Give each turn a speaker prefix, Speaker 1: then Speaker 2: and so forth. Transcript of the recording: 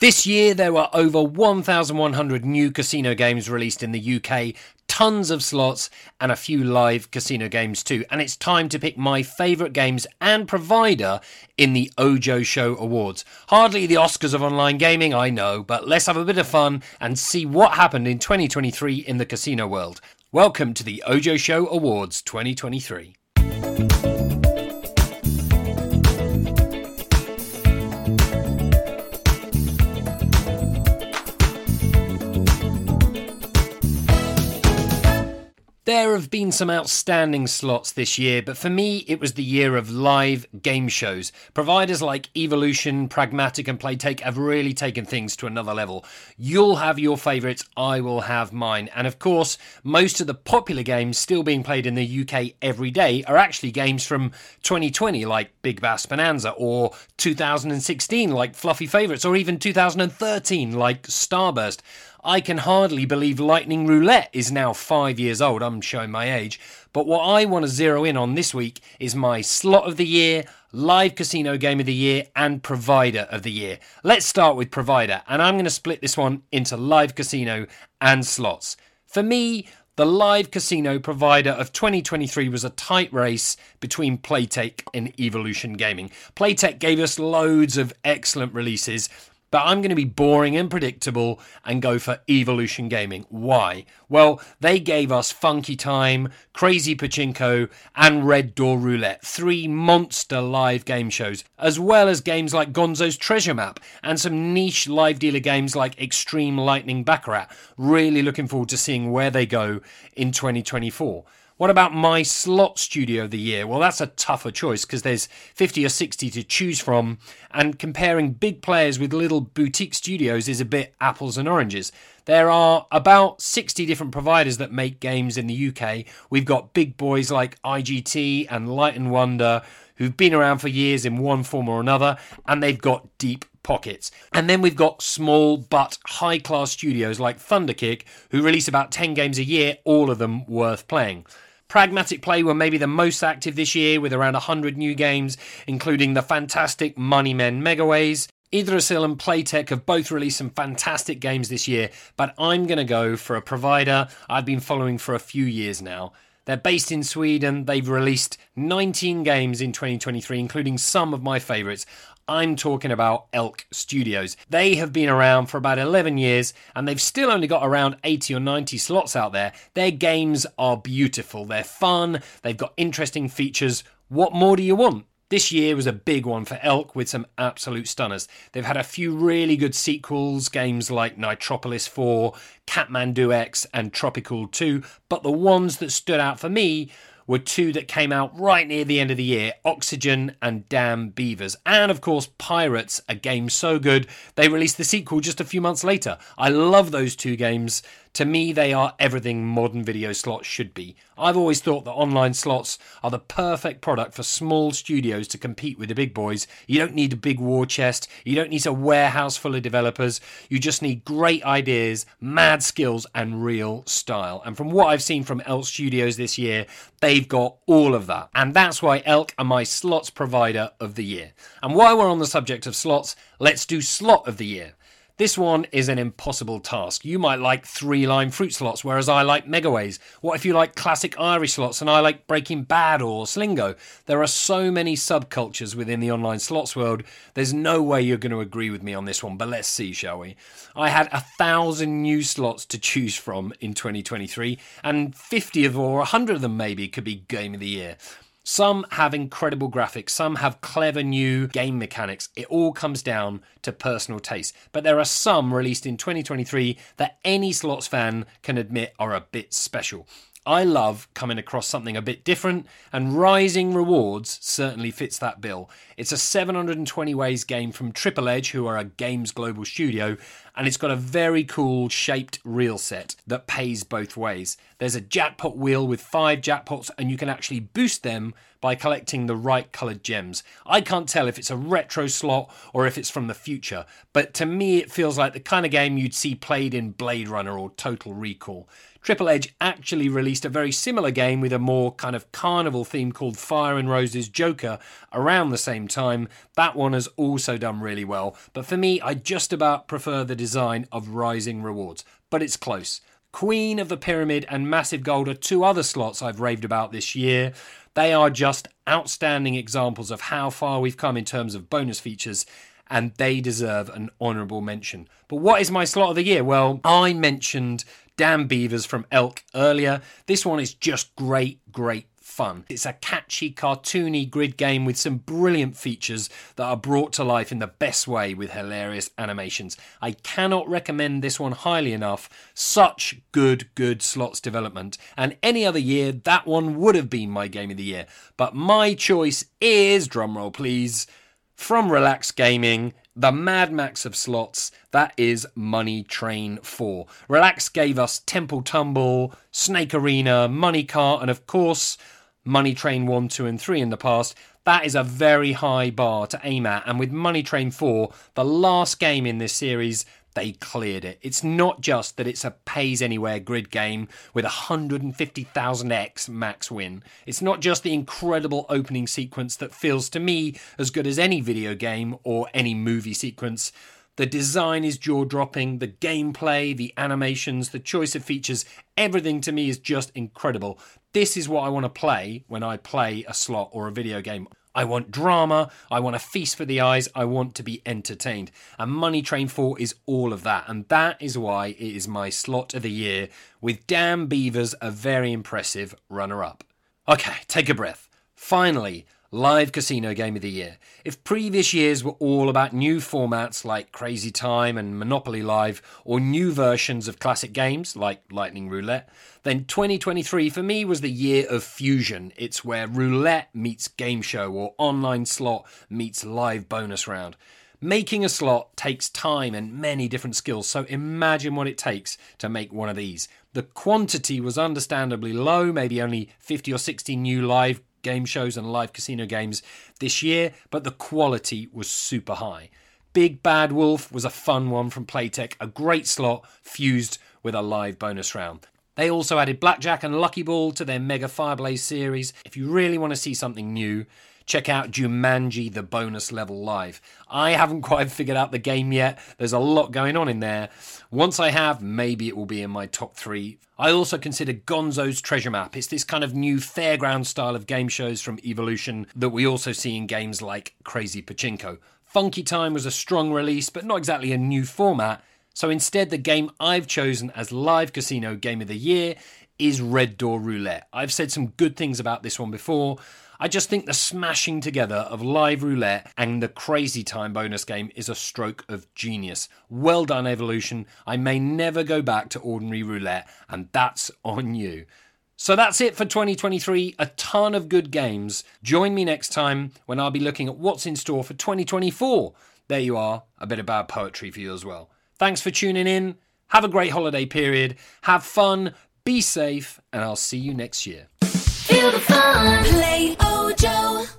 Speaker 1: This year, there were over 1,100 new casino games released in the UK, tons of slots, and a few live casino games too. And it's time to pick my favourite games and provider in the Ojo Show Awards. Hardly the Oscars of online gaming, I know, but let's have a bit of fun and see what happened in 2023 in the casino world. Welcome to the Ojo Show Awards 2023. There have been some outstanding slots this year, but for me, it was the year of live game shows. Providers like Evolution, Pragmatic, and Playtech have really taken things to another level. You'll have your favourites, I will have mine. And of course, most of the popular games still being played in the UK every day are actually games from 2020, like Big Bass Bonanza, or 2016, like Fluffy Favourites, or even 2013, like Starburst. I can hardly believe Lightning Roulette is now five years old. I'm showing my age. But what I want to zero in on this week is my slot of the year, live casino game of the year, and provider of the year. Let's start with provider, and I'm going to split this one into live casino and slots. For me, the live casino provider of 2023 was a tight race between Playtech and Evolution Gaming. Playtech gave us loads of excellent releases, but I'm going to be boring and predictable and go for Evolution Gaming. Why? Well, they gave us Funky Time, Crazy Pachinko, and Red Door Roulette, three monster live game shows, as well as games like Gonzo's Treasure Map and some niche live dealer games like Extreme Lightning Baccarat. Really looking forward to seeing where they go in 2024. What about my slot studio of the year? Well, that's a tougher choice because there's 50 or 60 to choose from, and comparing big players with little boutique studios is a bit apples and oranges. There are about 60 different providers that make games in the UK. We've got big boys like IGT and Light and Wonder who've been around for years in one form or another, and they've got deep pockets. And then we've got small but high class studios like Thunderkick, who release about 10 games a year, all of them worth playing. Pragmatic Play were maybe the most active this year with around 100 new games, including the fantastic Money Men Megaways. Yggdrasil and Playtech have both released some fantastic games this year, but I'm going to go for a provider I've been following for a few years now. They're based in Sweden. They've released 19 games in 2023, including some of my favourites. I'm talking about Elk Studios. They have been around for about 11 years and they've still only got around 80 or 90 slots out there. Their games are beautiful, they're fun, they've got interesting features. What more do you want? This year was a big one for Elk with some absolute stunners. They've had a few really good sequels, games like Nitropolis 4, Katmandu X, and Tropicool 2, but the ones that stood out for me were two that came out right near the end of the year Oxygen and Dam Beavers. And of course, Pirots, a game so good, they released the sequel just a few months later. I love those two games. To me, they are everything modern video slots should be. I've always thought that online slots are the perfect product for small studios to compete with the big boys. You don't need a big war chest, you don't need a warehouse full of developers, you just need great ideas, mad skills, and real style. And from what I've seen from Elk Studios this year, they've got all of that. And that's why Elk are my slots provider of the year. And while we're on the subject of slots, let's do slot of the year. This one is an impossible task. You might like three line fruit slots, whereas I like megaways. What if you like classic Irish slots and I like Breaking Bad or Slingo? There are so many subcultures within the online slots world. There's no way you're going to agree with me on this one, but let's see, shall we? I had a thousand new slots to choose from in 2023, and 50 of or 100 of them maybe could be Game of the Year. Some have incredible graphics, some have clever new game mechanics. It all comes down to personal taste. But there are some released in 2023 that any slots fan can admit are a bit special. I love coming across something a bit different, and Rising Rewards certainly fits that bill. It's a 720 ways game from Triple Edge, who are a games global studio, and it's got a very cool shaped reel set that pays both ways. There's a jackpot wheel with five jackpots, and you can actually boost them by collecting the right coloured gems. I can't tell if it's a retro slot or if it's from the future, but to me it feels like the kind of game you'd see played in Blade Runner or Total Recall. Triple Edge actually released a very similar game with a more kind of carnival theme called Fire and Roses Joker around the same time. That one has also done really well, but for me, I just about prefer the design of Rising Rewards, but it's close. Queen of the Pyramid and Massive Gold are two other slots I've raved about this year. They are just outstanding examples of how far we've come in terms of bonus features and they deserve an honourable mention. But what is my slot of the year? Well, I mentioned Dam Beavers from Elk earlier. This one is just great, great fun. It's a catchy, cartoony grid game with some brilliant features that are brought to life in the best way with hilarious animations. I cannot recommend this one highly enough. Such good, good slots development. And any other year, that one would have been my game of the year. But my choice is, drumroll please, from Relax Gaming the Mad Max of slots, that is Money Train 4. Relax gave us Temple Tumble, Snake Arena, Money Cart, and of course, Money Train 1, 2, and 3 in the past. That is a very high bar to aim at, and with Money Train 4, the last game in this series, they cleared it. It's not just that it's a pays anywhere grid game with 150,000x max win. It's not just the incredible opening sequence that feels to me as good as any video game or any movie sequence. The design is jaw dropping, the gameplay, the animations, the choice of features, everything to me is just incredible. This is what I want to play when I play a slot or a video game. I want drama. I want a feast for the eyes. I want to be entertained. And Money Train 4 is all of that. And that is why it is my slot of the year, with Dam Beavers a very impressive runner up. Okay, take a breath. Finally, live casino game of the year. If previous years were all about new formats like Crazy Time and Monopoly Live, or new versions of classic games like Lightning Roulette, then 2023 for me was the year of fusion. It's where roulette meets game show or online slot meets live bonus round. Making a slot takes time and many different skills, so imagine what it takes to make one of these. The quantity was understandably low, maybe only 50 or 60 new live game shows and live casino games this year, but the quality was super high. Big Bad Wolf was a fun one from Playtech, a great slot fused with a live bonus round. They also added Blackjack and Lucky Ball to their Mega Fireblaze series. If you really want to see something new, check out Jumanji the bonus level live. I haven't quite figured out the game yet. There's a lot going on in there. Once I have, maybe it will be in my top three. I also consider Gonzo's Treasure Map. It's this kind of new fairground style of game shows from Evolution that we also see in games like Crazy Pachinko. Funky Time was a strong release, but not exactly a new format. So instead, the game I've chosen as live casino game of the year is Red Door Roulette. I've said some good things about this one before. I just think the smashing together of live roulette and the crazy time bonus game is a stroke of genius. Well done, Evolution. I may never go back to ordinary roulette, and that's on you. So that's it for 2023. A ton of good games. Join me next time when I'll be looking at what's in store for 2024. There you are, a bit of bad poetry for you as well. Thanks for tuning in. Have a great holiday period. Have fun, be safe, and I'll see you next year. Feel the fun. Play Ojo.